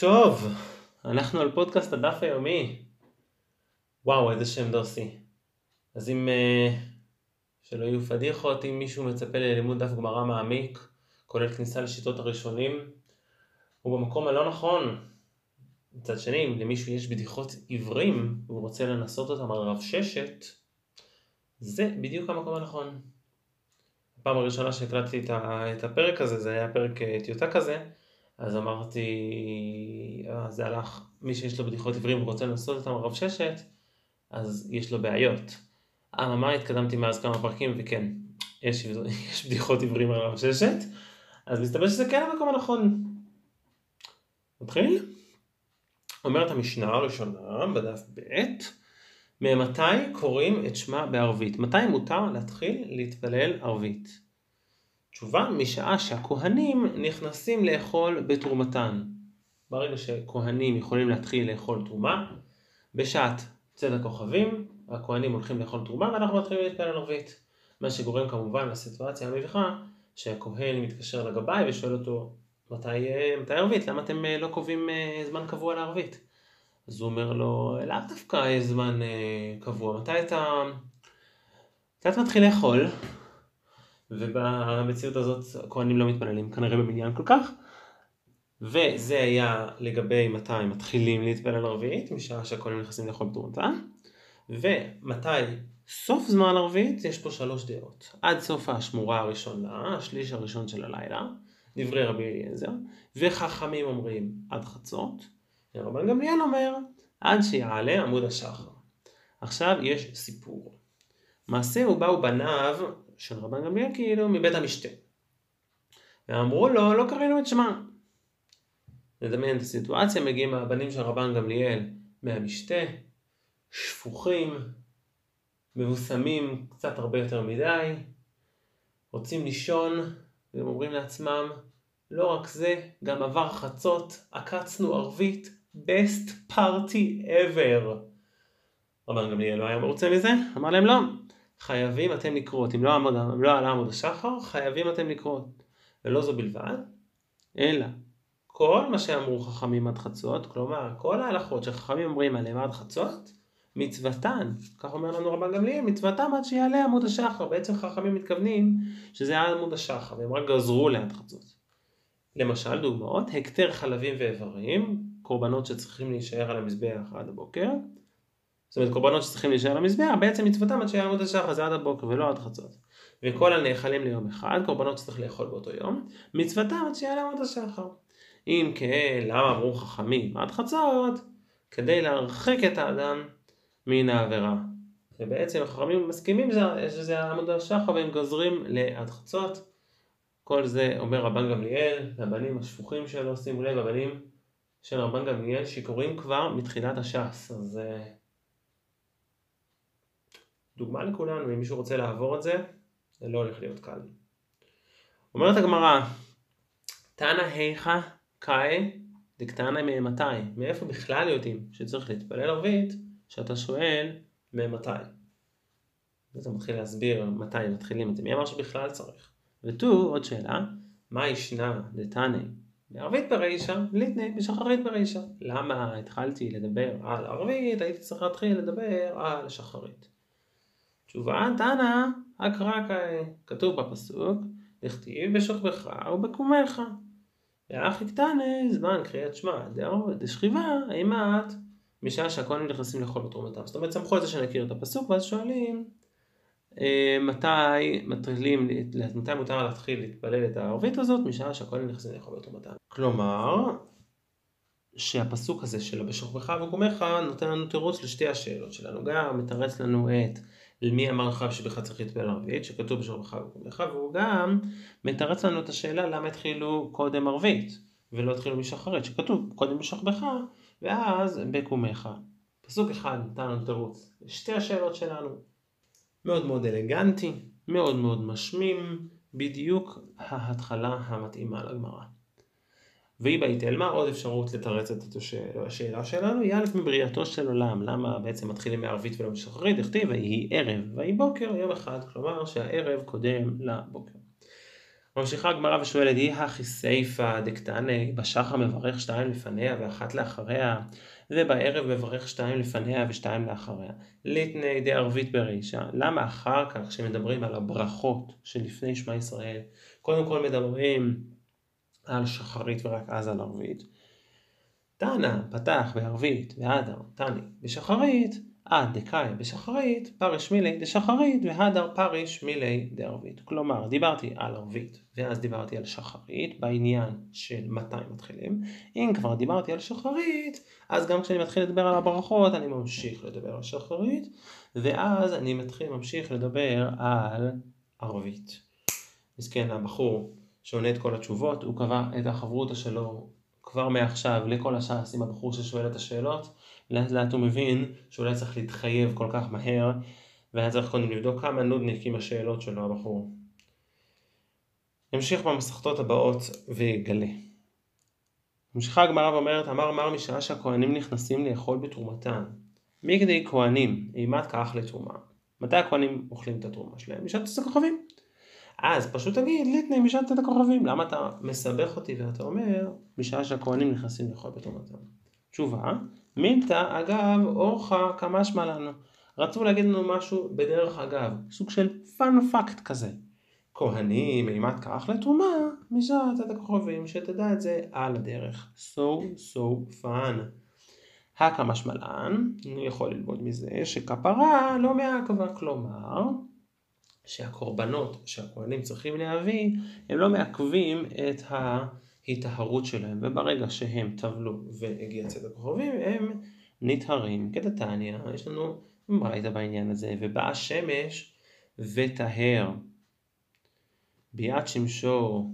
טוב, אנחנו על פודקאסט הדף היומי. וואו, איזה שם דוסי. אז אם... uh, שלא יהיו פדיחות, אם מישהו מצפה ללימוד דף גמרא מעמיק, כולל כניסה לשיטות הראשונים, הוא במקום הלא נכון. מצד שני, אם למישהו יש בדיחות עיוורים, והוא רוצה לנסות אותם על רב ששת, זה בדיוק המקום הנכון. הפעם הראשונה שהקלטתי את הפרק הזה, זה היה פרק אה, טיוטה כזה, אז אמרתי, אה, זה הלך, מי שיש לו בדיחות עברים ורוצה לנסות אותם הרב ששת, אז יש לו בעיות. אממה, התקדמתי מאז כמה פרקים, וכן, יש, יש בדיחות עברים הרב ששת, אז מסתבר שזה כן המקום הנכון. נתחיל? אומרת המשנה הראשונה בדף ב' ממתי קוראים את שמע בערבית? מתי מותר להתחיל להתפלל ערבית? תשובה, משעה שהכהנים נכנסים לאכול בתרומתן. ברגע שכהנים יכולים להתחיל לאכול תרומה, בשעת צד הכוכבים, הכהנים הולכים לאכול תרומה ואנחנו מתחילים להתפלל ערבית. מה שגורם כמובן לסיטואציה המביכה, שהכהן מתקשר לגבאי ושואל אותו מתי, מתי ערבית, למה אתם לא קובעים אה, זמן קבוע לערבית? אז הוא אומר לו, לאו דווקא זמן אה, קבוע, מתי אתה, אתה מתחיל לאכול? ובמציאות הזאת הכהנים לא מתפללים כנראה במניין כל כך. וזה היה לגבי מתי מתחילים להתפלל ערבית, משעה שהכהנים נכנסים לאכול בתרומתם. ומתי סוף זמן ערבית, יש פה שלוש דעות. עד סוף השמורה הראשונה, השליש הראשון של הלילה, דברי רבי אליעזר, וחכמים אומרים עד חצות, ורבן גמליאל אומר עד שיעלה עמוד השחר. עכשיו יש סיפור. מעשהו באו בניו של רבן גמליאל כאילו מבית המשתה. ואמרו לו, לא קראנו את שמע. נדמיין את הסיטואציה, מגיעים הבנים של רבן גמליאל מהמשתה, שפוכים, מבוסמים קצת הרבה יותר מדי, רוצים לישון, והם אומרים לעצמם, לא רק זה, גם עבר חצות, עקצנו ערבית, best party ever. רבן גמליאל לא היה מרוצה מזה, אמר להם לא, חייבים אתם לקרות, אם לא, עמוד, אם לא עלה עמוד השחר, חייבים אתם לקרות. ולא זו בלבד, אלא כל מה שאמרו חכמים עד חצות, כלומר כל ההלכות שחכמים אומרים עליהם עד חצות, מצוותן, כך אומר לנו רבן גמליאל, מצוותם עד שיעלה עמוד השחר, בעצם חכמים מתכוונים שזה עד עמוד השחר, והם רק גזרו לעד חצות. למשל, דוגמאות, הקטר חלבים ואיברים, קורבנות שצריכים להישאר על המזבח עד הבוקר, זאת אומרת קורבנות שצריכים להישאר למזבח, בעצם מצוותם עד שיהיה עמוד השחר זה עד הבוקר ולא עד חצות. וכל הנאכלים ליום אחד, קורבנות שצריך לאכול באותו יום, מצוותם עד שיהיה עמוד השחר. אם כן, למה אמרו חכמים עד חצות? כדי להרחיק את האדם מן העבירה. ובעצם החכמים מסכימים שזה עמוד השחר והם גוזרים לעד חצות. כל זה אומר רבן גמליאל, הבנים השפוכים שלו, שימו לב, הבנים של רבן גמליאל שיכורים כבר מתחילת הש"ס, אז דוגמה לכולנו, אם מישהו רוצה לעבור את זה, זה לא הולך להיות קל. אומרת הגמרא, תנא היכא קאי דקתנא ממתי? מאיפה בכלל יודעים שצריך להתפלל ערבית, שאתה שואל ממתי? אתה מתחיל להסביר מתי מתחילים את זה, מי אמר שבכלל צריך? ותו, עוד שאלה, מה ישנה דתנא בערבית ברישא, ליטני בשחרית ברישא? למה התחלתי לדבר על ערבית, הייתי צריך להתחיל לדבר על שחרית. תשובה, תנא, אקרא כתוב בפסוק, דכתיב בשוכבך ובקומך. ואחי קטנה, זמן קריאת שמע, דשכיבה, אימת, משעה שהכהנים נכנסים לאכול בתרומתם. זאת אומרת, סמכו את זה שנכיר את הפסוק, ואז שואלים, אה, מתי מתחילים, מתי מותר להתחיל להתפלל את הערבית הזאת, משעה שהכהנים נכנסים לאכול בתרומתם. כלומר, שהפסוק הזה של בשוכבך ובקומך נותן לנו תירוץ לשתי השאלות שלנו. גם מתרץ לנו את למי אמר לך שבכלל צריך להתפלל ערבית, שכתוב בשוכבך ובקומך, והוא גם מתרץ לנו את השאלה למה התחילו קודם ערבית, ולא התחילו משחרית, שכתוב קודם בשוכבך, ואז בקומך. פסוק אחד נתן לנו תירוץ לשתי השאלות שלנו. מאוד מאוד אלגנטי, מאוד מאוד משמים, בדיוק ההתחלה המתאימה לגמרא. והיא בהתעלמה עוד אפשרות לתרץ את השאלה שלנו, היא א' מבריאתו של עולם, למה בעצם מתחילים מערבית ולא משחרית, דכתיב ויהי ערב ויהי בוקר יום אחד, כלומר שהערב קודם לבוקר. ממשיכה הגמרא ושואלת, היא הכי סיפא דקתני, בשחר מברך שתיים לפניה ואחת לאחריה, ובערב מברך שתיים לפניה ושתיים לאחריה. ליטני דערבית ברישא, למה אחר כך כשמדברים על הברכות שלפני שמע ישראל, קודם כל מדברים על שחרית ורק אז על ערבית. תנא פתח בערבית והדר תני בשחרית עד דקאי בשחרית פרש מילי דשחרית והדר פרש מילי דערבית. כלומר דיברתי על ערבית ואז דיברתי על שחרית בעניין של מתי מתחילים. אם כבר דיברתי על שחרית אז גם כשאני מתחיל לדבר על הברכות אני ממשיך לדבר על שחרית ואז אני מתחיל ממשיך לדבר על ערבית. מסכן הבחור שעונה את כל התשובות הוא קבע את החברותא שלו כבר מעכשיו לכל הש"ס עם הבחור ששואל את השאלות, לאט לאט הוא מבין שאולי צריך להתחייב כל כך מהר, והיה צריך קודם לבדוק כמה נודניק עם השאלות שלו הבחור. נמשיך במסכתות הבאות ויגלה. ממשיכה הגמרא ואומרת, אמר מר משעה שהכהנים נכנסים לאכול בתרומתם. מי כדי כהנים, אימת כך לתרומה. מתי הכהנים אוכלים את התרומה שלהם? בשעת כוכבים. אז פשוט תגיד ליטני משעת את הכוכבים, למה אתה מסבך אותי ואתה אומר בשעה שהכהנים נכנסים לאכול בתרומתם? תשובה, מילתא אגב אורחא כמשמע לנו. רצו להגיד לנו משהו בדרך אגב, סוג של fun fact כזה. כהנים, אימת קא אכלי תרומה, משעת צאת הכוכבים, שתדע את זה על הדרך. So so fun. הא קא משמע לן, אני יכול ללמוד מזה שכפרה לא מעכבה, כלומר שהקורבנות שהכהנים צריכים להביא, הם לא מעכבים את ההיטהרות שלהם, וברגע שהם טבלו והגיע צאת הכוכבים, הם נטהרים. כדתניא, יש לנו ברייתא בעניין הזה, ובאה שמש וטהר. ביאת שמשו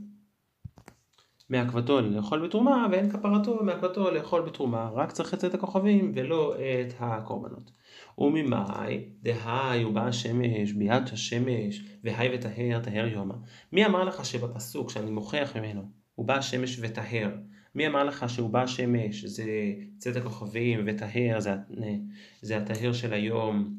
מעכבתו לאכול בתרומה, ואין כפרתו מעכבתו לאכול בתרומה, רק צריך לצאת הכוכבים ולא את הקורבנות. וממאי דהי ובא השמש ביד השמש והי וטהר טהר יומא. מי אמר לך שבפסוק שאני מוכיח ממנו הוא בא השמש וטהר מי אמר לך שהוא בא השמש זה צאת הכוכבים וטהר זה, זה הטהר של היום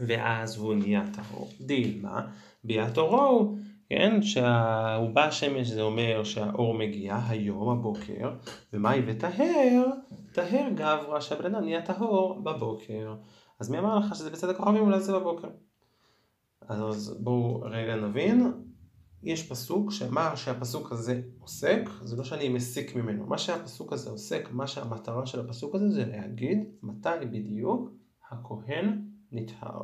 ואז הוא נהיה טהור. דילמה ביאת אורו כן, שהוא בא השמש זה אומר שהאור מגיע היום הבוקר, ומאי וטהר, טהר גברא, שהבן אדם נהיה טהור בבוקר. אז מי אמר לך שזה בצד הכוכבים אולי זה בבוקר? אז בואו רגע נבין, יש פסוק שמה שהפסוק הזה עוסק, זה לא שאני מסיק ממנו, מה שהפסוק הזה עוסק, מה שהמטרה של הפסוק הזה זה להגיד מתי בדיוק הכהן נטהר.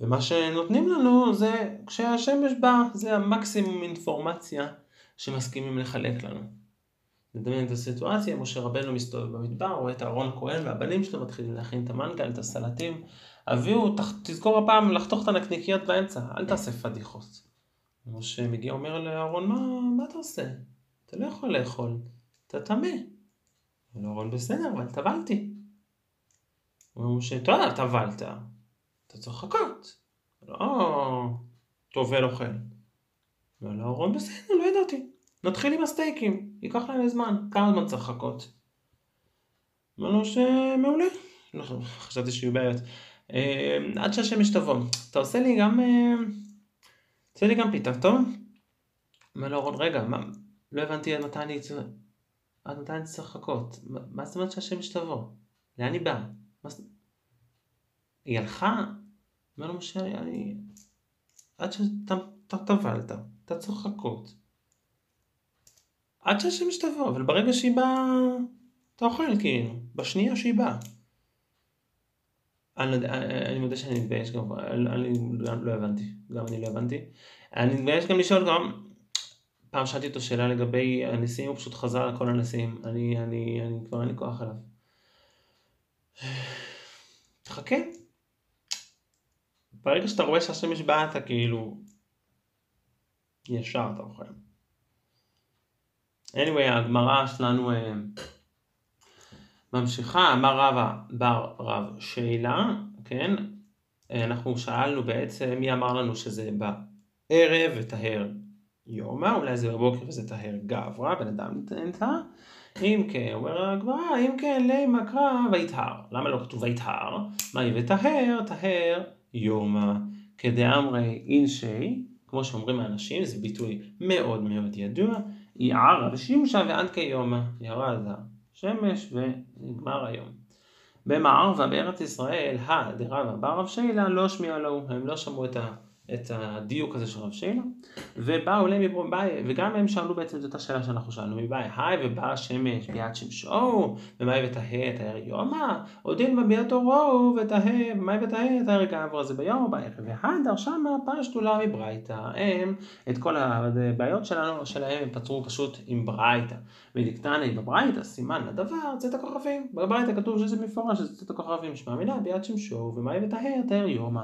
ומה שנותנים לנו זה כשהשמש בא, זה המקסימום אינפורמציה שמסכימים לחלק לנו. נדמיין את הסיטואציה, משה רבנו מסתובב במדבר, רואה את אהרון הכהן והבנים שלו מתחילים להכין את המנגל, את הסלטים. אביהו, תזכור הפעם לחתוך את הנקניקיות באמצע, אל תעשה פדיחות. משה מגיע אומר לאהרון, מה, מה אתה עושה? אתה לא יכול לאכול, אתה טמא. אומר אהרון, בסדר, אבל טבלתי. אומר משה, טוב, טבלת, אתה צריך לחכות. לא טובל אוכל. אומר לאהרון, בסדר, לא ידעתי. נתחיל עם הסטייקים, ייקח להם זמן, כמה זמן צריך לחכות? אמרנו שמעולה, נכון, חשבתי שיהיו בעיות. אה, עד שהשמש תבוא, אתה עושה לי גם, אה, עושה לי גם פיתה, טוב? אומר לו רון, רגע, מה, לא הבנתי עד מתי אני, עד מתי אני צריך לחכות, מה זאת אומרת שהשמש תבוא? לאן היא באה? היא הלכה? אומר לו משה, אני, עד שאתה טבלת, אתה צריך לחכות. עד שהשמש תבוא, אבל ברגע שהיא באה, אתה אוכל כאילו, בשנייה שהיא באה. אני, אני, אני מודה שאני מתבייש גם, אני גם לא הבנתי, גם אני לא הבנתי. אני מתבייש גם לשאול גם, פעם שאלתי אותו שאלה לגבי הנשיאים, הוא פשוט חזר על כל הנשיאים, אני, אני, אני כבר אין לי כוח עליו. תחכה. ברגע שאתה רואה שהשמש באה אתה כאילו, ישר אתה אוכל. anyway, הגמרא שלנו אה, ממשיכה, אמר רבא בר רב שאלה, כן? אה, אנחנו שאלנו בעצם מי אמר לנו שזה בערב וטהר יומא, אולי זה בבוקר וזה טהר גברא, בן אדם נטע. אם כן, אומר הגמרא, אם כן, לימה קרא ויטהר. למה לא כתוב ויטהר? מה היא וטהר, טהר יומא. כדאמרי אינשי, כמו שאומרים האנשים, זה ביטוי מאוד מאוד ידוע, יערה ושימשה ועד כיומא, ירד השמש ונגמר היום. במערבה בארץ ישראל, הדרבה בר רב שילה לא שמיע לו, הם לא שמעו את ה... את הדיוק הזה של רב שילה, ובאו להם מבאי, וגם הם שאלו בעצם את אותה שאלה שאנחנו שאלנו מבאי, היי ובא השמש ביד שמשו, ומאי ותהה את הערב יומא, עודין בביאת אורו ותהה, ומאי ותהה את הערב געבור הזה ביום או בערב, והדר שמה פשטו לה מברייתא, הם את כל הבעיות שלנו, שלהם הם פתרו פשוט עם ברייתא, ודקטני בברייתא סימן לדבר צאת הכוכבים, בברייתא כתוב שזה מפורש, שזה צאת הכוכבים, שמע מילה ביד שמשו, ומאי ותהה את הערב יומא.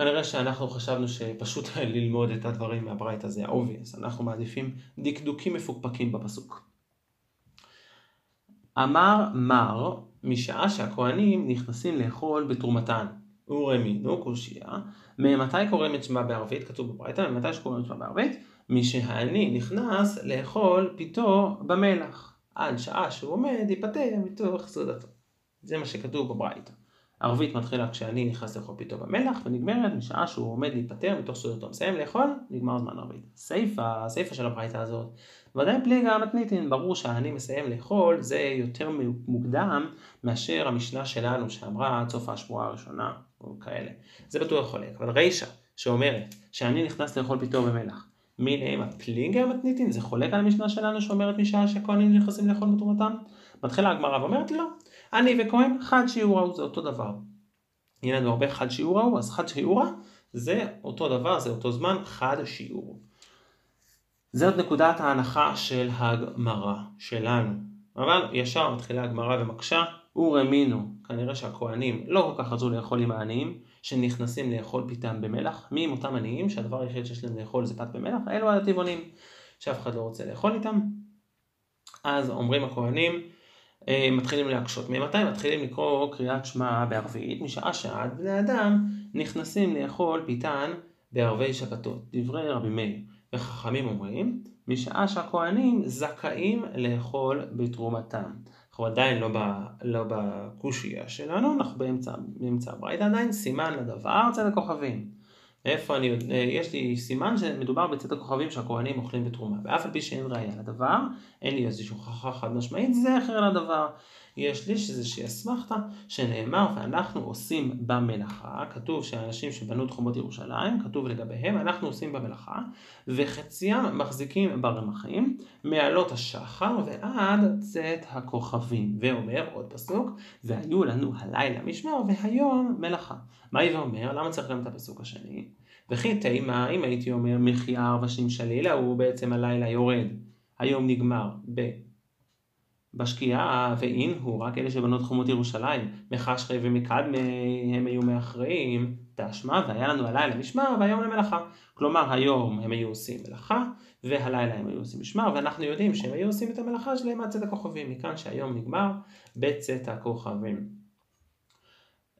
כנראה שאנחנו חשבנו שפשוט ללמוד את הדברים מהברייתא זה ה-obvious, אנחנו מעדיפים דקדוקים מפוקפקים בפסוק. אמר מר, משעה שהכהנים נכנסים לאכול בתרומתן, ורמינו קושייה, ממתי קוראים את שמה בערבית? כתוב בברייתא, ממתי שקוראים את שמה בערבית? משהעני נכנס לאכול פיתו במלח, עד שעה שהוא עומד ייפטר מתוך סעודתו. זה מה שכתוב בברייתא. ערבית מתחילה כשאני נכנס לאכול פתאום במלח ונגמרת משעה שהוא עומד להיפטר מתוך סודותו. מסיים לאכול, נגמר זמן ערבית. סיפה, הסיפה של הברייתא הזאת, ודאי פליגה מתניתין, ברור שאני מסיים לאכול זה יותר מוקדם מאשר המשנה שלנו שאמרה עד סוף השבועה הראשונה או כאלה. זה בטוח חולק, אבל רישה שאומרת שאני נכנס לאכול פתאום במלח. מיניהם הפליגה מתניתין, זה חולק על המשנה שלנו שאומרת משעה שהכהנים נכנסים לאכול בתרומתם? מתחילה הגמרא ואומרת לא. אני וכהן חד שיעורהו זה אותו דבר. יהיה לנו הרבה חד שיעורהו, אז חד שיעורה זה אותו דבר, זה אותו זמן, חד שיעור. זאת נקודת ההנחה של הגמרא שלנו. אבל ישר מתחילה הגמרא ומקשה, ורמינו, כנראה שהכהנים לא כל כך רצו לאכול עם העניים, שנכנסים לאכול פיתם במלח. מי עם אותם עניים שהדבר היחיד שיש להם לאכול זה פת במלח? אלו הטבעונים, שאף אחד לא רוצה לאכול איתם. אז אומרים הכהנים, אה, מתחילים להקשות. ממתי מתחילים לקרוא קריאת שמע בערבית? משעה שעד בני אדם נכנסים לאכול פיתן בערבי שבתות. דברי רבי מאיר. וחכמים אומרים, משעה שהכוהנים זכאים לאכול בתרומתם. אנחנו עדיין לא, ב, לא בקושייה שלנו, אנחנו באמצע, באמצע הברית עדיין, סימן לדבר צד הכוכבים. איפה אני, אה, יש לי סימן שמדובר בצאת הכוכבים שהכהנים אוכלים בתרומה. ואף על פי שאין ראייה לדבר, אין לי איזושהי הוכחה חד משמעית, זכר לדבר. יש לי איזושהי אסמכתה שנאמר ואנחנו עושים במלאכה, כתוב שהאנשים שבנו את חומות ירושלים, כתוב לגביהם, אנחנו עושים במלאכה, וחציים מחזיקים ברמחים, מעלות השחר ועד צאת הכוכבים. ואומר עוד פסוק, והיו לנו הלילה משמר והיום מלאכה. מה היא ואומר? למה צריך גם את הפסוק השני? וכי תימה, אם הייתי אומר מחיה ערבשים שלילה, הוא בעצם הלילה יורד, היום נגמר ב... בשקיעה, ואין הוא, רק אלה שבנות חומות ירושלים, מחשכי ומקדמי הם היו מאחראים, תשמע, והיה לנו הלילה משמר, והיום למלאכה. כלומר, היום הם היו עושים מלאכה, והלילה הם היו עושים משמר, ואנחנו יודעים שהם היו עושים את המלאכה שלהם עד צאת הכוכבים, מכאן שהיום נגמר בצאת הכוכבים.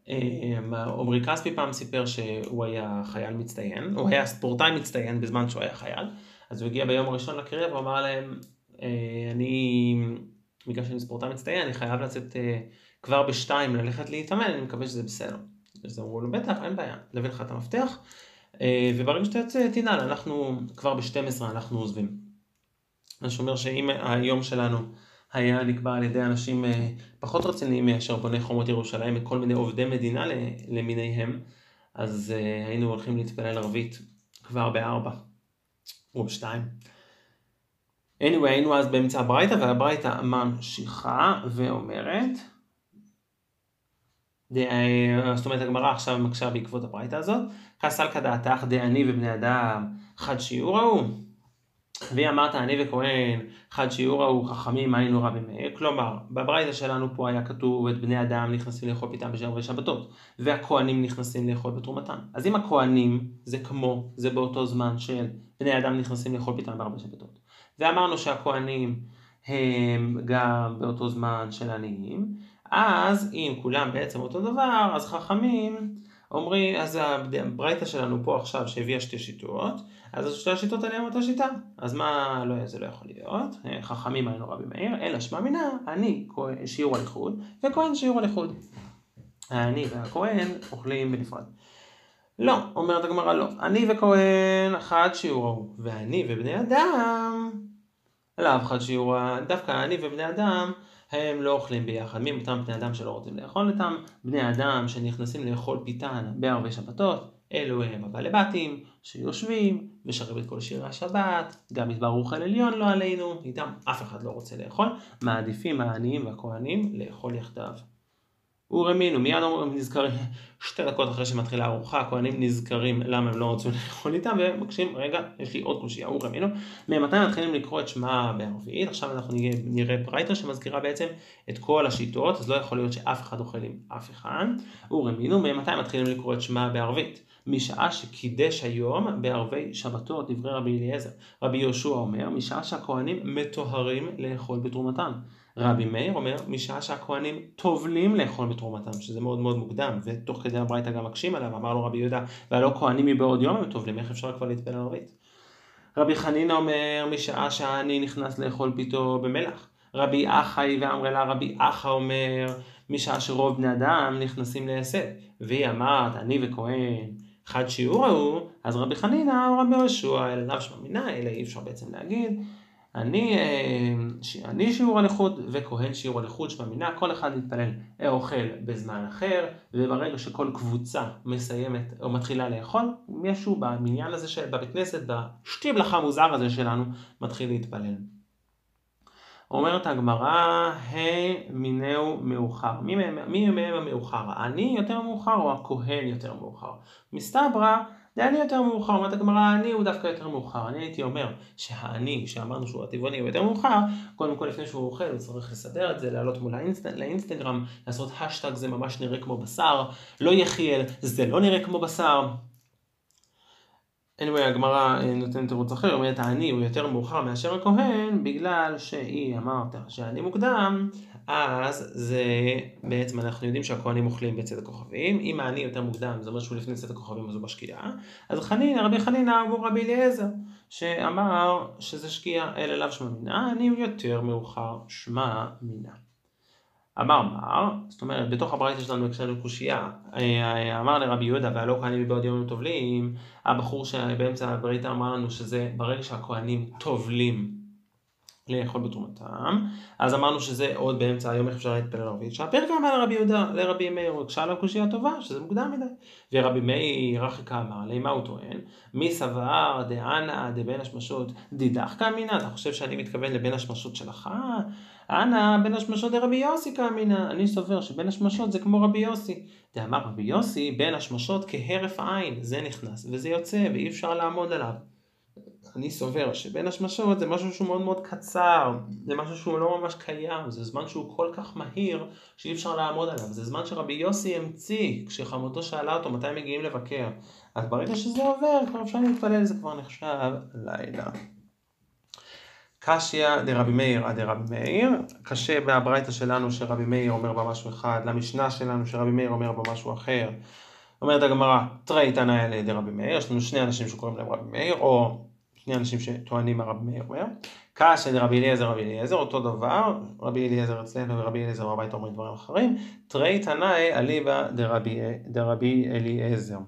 אה, עמרי כספי פעם סיפר שהוא היה חייל מצטיין, הוא היה ספורטאי מצטיין בזמן שהוא היה חייל, אז הוא הגיע ביום הראשון לקרב ואמר להם, אה, אני, בגלל שאני ספורטאי מצטיין, אני חייב לצאת אה, כבר בשתיים ללכת להתאמן, אני מקווה שזה בסדר. אז אמרו לו, בטח, אין בעיה, נביא לך את המפתח, וברגע שאתה יוצא, תנעל, אנחנו כבר ב-12 אנחנו עוזבים. אני אומר שאם היום שלנו היה נקבע על ידי אנשים אה, פחות רציניים מאשר בוני חומות ירושלים וכל מיני עובדי מדינה למיניהם, אז אה, היינו הולכים להתפלל ערבית כבר בארבע או בשתיים. Anyway, היינו אז באמצע הברייתא, והברייתא ממשיכה ואומרת, זאת אומרת הגמרא עכשיו מקשה בעקבות הברייתא הזאת, חסל כדעתך דעני ובני אדם חד שיעור ההוא והיא אמרת אני וכהן חד שיעור ההוא חכמים היינו רבי מאיר כלומר בברייתא שלנו פה היה כתוב את בני אדם נכנסים לאכול פיתם בשערי שבתות והכהנים נכנסים לאכול בתרומתם. אז אם הכהנים זה כמו זה באותו זמן של בני אדם נכנסים לאכול פיתם בארבע שבתות ואמרנו שהכהנים הם גם באותו זמן של עניים אז אם כולם בעצם אותו דבר אז חכמים אומרים אז הברייתא שלנו פה עכשיו שהביאה שתי שיטות אז שתי השיטות הם אותה שיטה. אז מה, לא, זה לא יכול להיות. חכמים היינו רבי מאיר, אלא שמע מינה, אני שיעור על איחוד, וכהן שיעור על איחוד. אני והכהן אוכלים בנפרד. לא, אומרת הגמרא לא. אני וכהן חד שיעורו, ואני ובני אדם לאו חד שיעורו, דווקא אני ובני אדם הם לא אוכלים ביחד. מי אותם בני אדם שלא רוצים לאכול אותם? בני אדם שנכנסים לאכול פיתן בערבי שבתות, אלו הם הבעלי בתים שיושבים ושרים את כל שירי השבת, גם יתברך אל עליון לא עלינו, איתם אף אחד לא רוצה לאכול, מעדיפים העניים והכהנים לאכול יחדיו. ורמינו, מיד נזכרים, שתי דקות אחרי שמתחילה הארוחה, הכהנים נזכרים למה הם לא רצו לאכול איתם, ומקשים, רגע, יש לי עוד קושייה, ורמינו, ממתי מתחילים לקרוא את שמע בערבין, עכשיו אנחנו נראה ברייתא שמזכירה בעצם את כל השיטות, אז לא יכול להיות שאף אחד אוכל עם אף אחד, ורמינהו, ממתי מתחילים לקרוא את שמע בערבין. משעה שקידש היום בערבי שבתות, דברי רבי אליעזר. רבי יהושע אומר, משעה שהכהנים מטוהרים לאכול בתרומתם. רבי מאיר אומר, משעה שהכהנים טובלים לאכול בתרומתם, שזה מאוד מאוד מוקדם, ותוך כדי הברייתא גם מקשים עליו, אמר לו רבי יהודה, והלא כהנים מבעוד יום הם טובלים, איך אפשר כבר להתפלל ערבית? רבי חנינא אומר, משעה שהעני נכנס לאכול פיתו במלח. רבי אחאי ואמרלה רבי אחא אומר, משעה שרוב בני אדם נכנסים להסד. והיא אמרת, אני וכהן, חד שיעור ההוא, אז רבי חנינא רבי יהושע, אלא לאו שמע אלא אי אפשר בעצם להגיד. אני, אה, אני שיעור הלכות וכהן שיעור הלכות שמאמינה, כל אחד מתפלל אוכל בזמן אחר, וברגע שכל קבוצה מסיימת או מתחילה לאכול, מישהו במניין הזה, של, בבית כנסת, בשטיבלח המוזר הזה שלנו, מתחיל להתפלל. אומרת הגמרא, ה' מינהו מאוחר. מי מהם המאוחר? אני יותר מאוחר או הכהן יותר מאוחר? מסתברא דעני יותר מאוחר, אומרת הגמרא, העני הוא דווקא יותר מאוחר. אני הייתי אומר שהעני, שאמרנו שהוא הטבעוני, הוא יותר מאוחר, קודם כל לפני שהוא אוכל הוא צריך לסדר את זה, לעלות מול האינסט... לאינסטגרם, לעשות השטג זה ממש נראה כמו בשר, לא יחיאל, זה לא נראה כמו בשר. Anyway, הגמרא אה, נותנת תירוץ אחר, אומרת העני הוא יותר מאוחר מאשר הכהן, בגלל שהיא אמרת שהעני מוקדם, אז זה בעצם אנחנו יודעים שהכהנים אוכלים בצד הכוכבים, אם העני יותר מוקדם, זה אומר שהוא לפני צד הכוכבים אז הוא בשקיעה, אז חנינא, רבי חנינא הוא רבי אליעזר, שאמר שזה שקיעה, אל אליו שמע מינה, העני הוא יותר מאוחר שמע מינה. אמר מר, זאת אומרת בתוך הברייתא שלנו יש לנו קושייה, אה, אמר לרבי יהודה והלא כהנים מבעוד יום טובלים, הבחור שבאמצע הברייתא אמר לנו שזה ברגע שהכהנים טובלים לאכול בתרומתם, אז אמרנו שזה עוד באמצע היום איך אפשר להתפלל ערבית, שהפרק אמר לרבי יהודה, לרבי מאיר, הוא הקשה עליו קושייה טובה, שזה מוקדם מדי, ורבי מאיר רחיקה אמר לי, מה הוא טוען? מי סבר דאנה דבין השמשות דידך אמינא, אתה חושב שאני מתכוון לבין השמשות שלך? אנא בין השמשות דרבי יוסי כאמינא, אני סובר שבין השמשות זה כמו רבי יוסי. דאמר רבי יוסי, בין השמשות כהרף עין, זה נכנס וזה יוצא ואי אפשר לעמוד עליו. אני סובר שבין השמשות זה משהו שהוא מאוד מאוד קצר, זה משהו שהוא לא ממש קיים, זה זמן שהוא כל כך מהיר שאי אפשר לעמוד עליו, זה זמן שרבי יוסי המציא כשחמותו שאלה אותו מתי מגיעים לבקר. אז ברגע שזה עובר כבר אפשר להתפלל, זה כבר נחשב לילה. קשיא דרבי מאיר עד דרבי מאיר, קשה בברייתא שלנו שרבי מאיר אומר בה משהו אחד, למשנה שלנו שרבי מאיר אומר בה משהו אחר. אומרת הגמרא, תנאי על ידי רבי מאיר, יש לנו שני אנשים שקוראים להם רבי מאיר, או שני אנשים שטוענים מה רבי מאיר אומר. קשיא דרבי אליעזר רבי אליעזר, אותו דבר, רבי אליעזר אצלנו ורבי אליעזר בבית אומרים דברים אחרים. תראי תנאי אליבא דרבי אליעזר.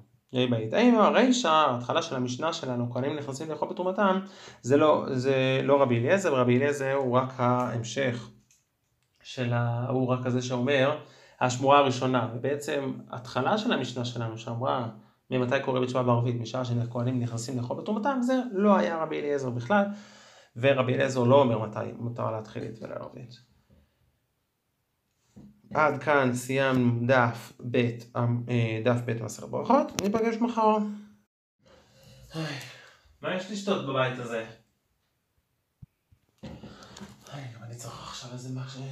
האם הרישא, ההתחלה של המשנה שלנו, כהנים נכנסים לאכול בתרומתם, זה לא, זה לא רבי אליעזר, רבי אליעזר הוא רק ההמשך של ה... הוא רק הזה שאומר, השמורה הראשונה, ובעצם התחלה של המשנה שלנו שאמרה ממתי קורה בתשובה בערבית, משעה שכהנים נכנסים לאכול בתרומתם, זה לא היה רבי אליעזר בכלל, ורבי אליעזר לא אומר מתי מותר להתחיל להתפלל ערבית. עד כאן סיימנו דף ב', אה, דף ב' מסר ברכות, ניפגש מחר. מה יש לשתות בבית הזה? אני צריך עכשיו איזה משהו...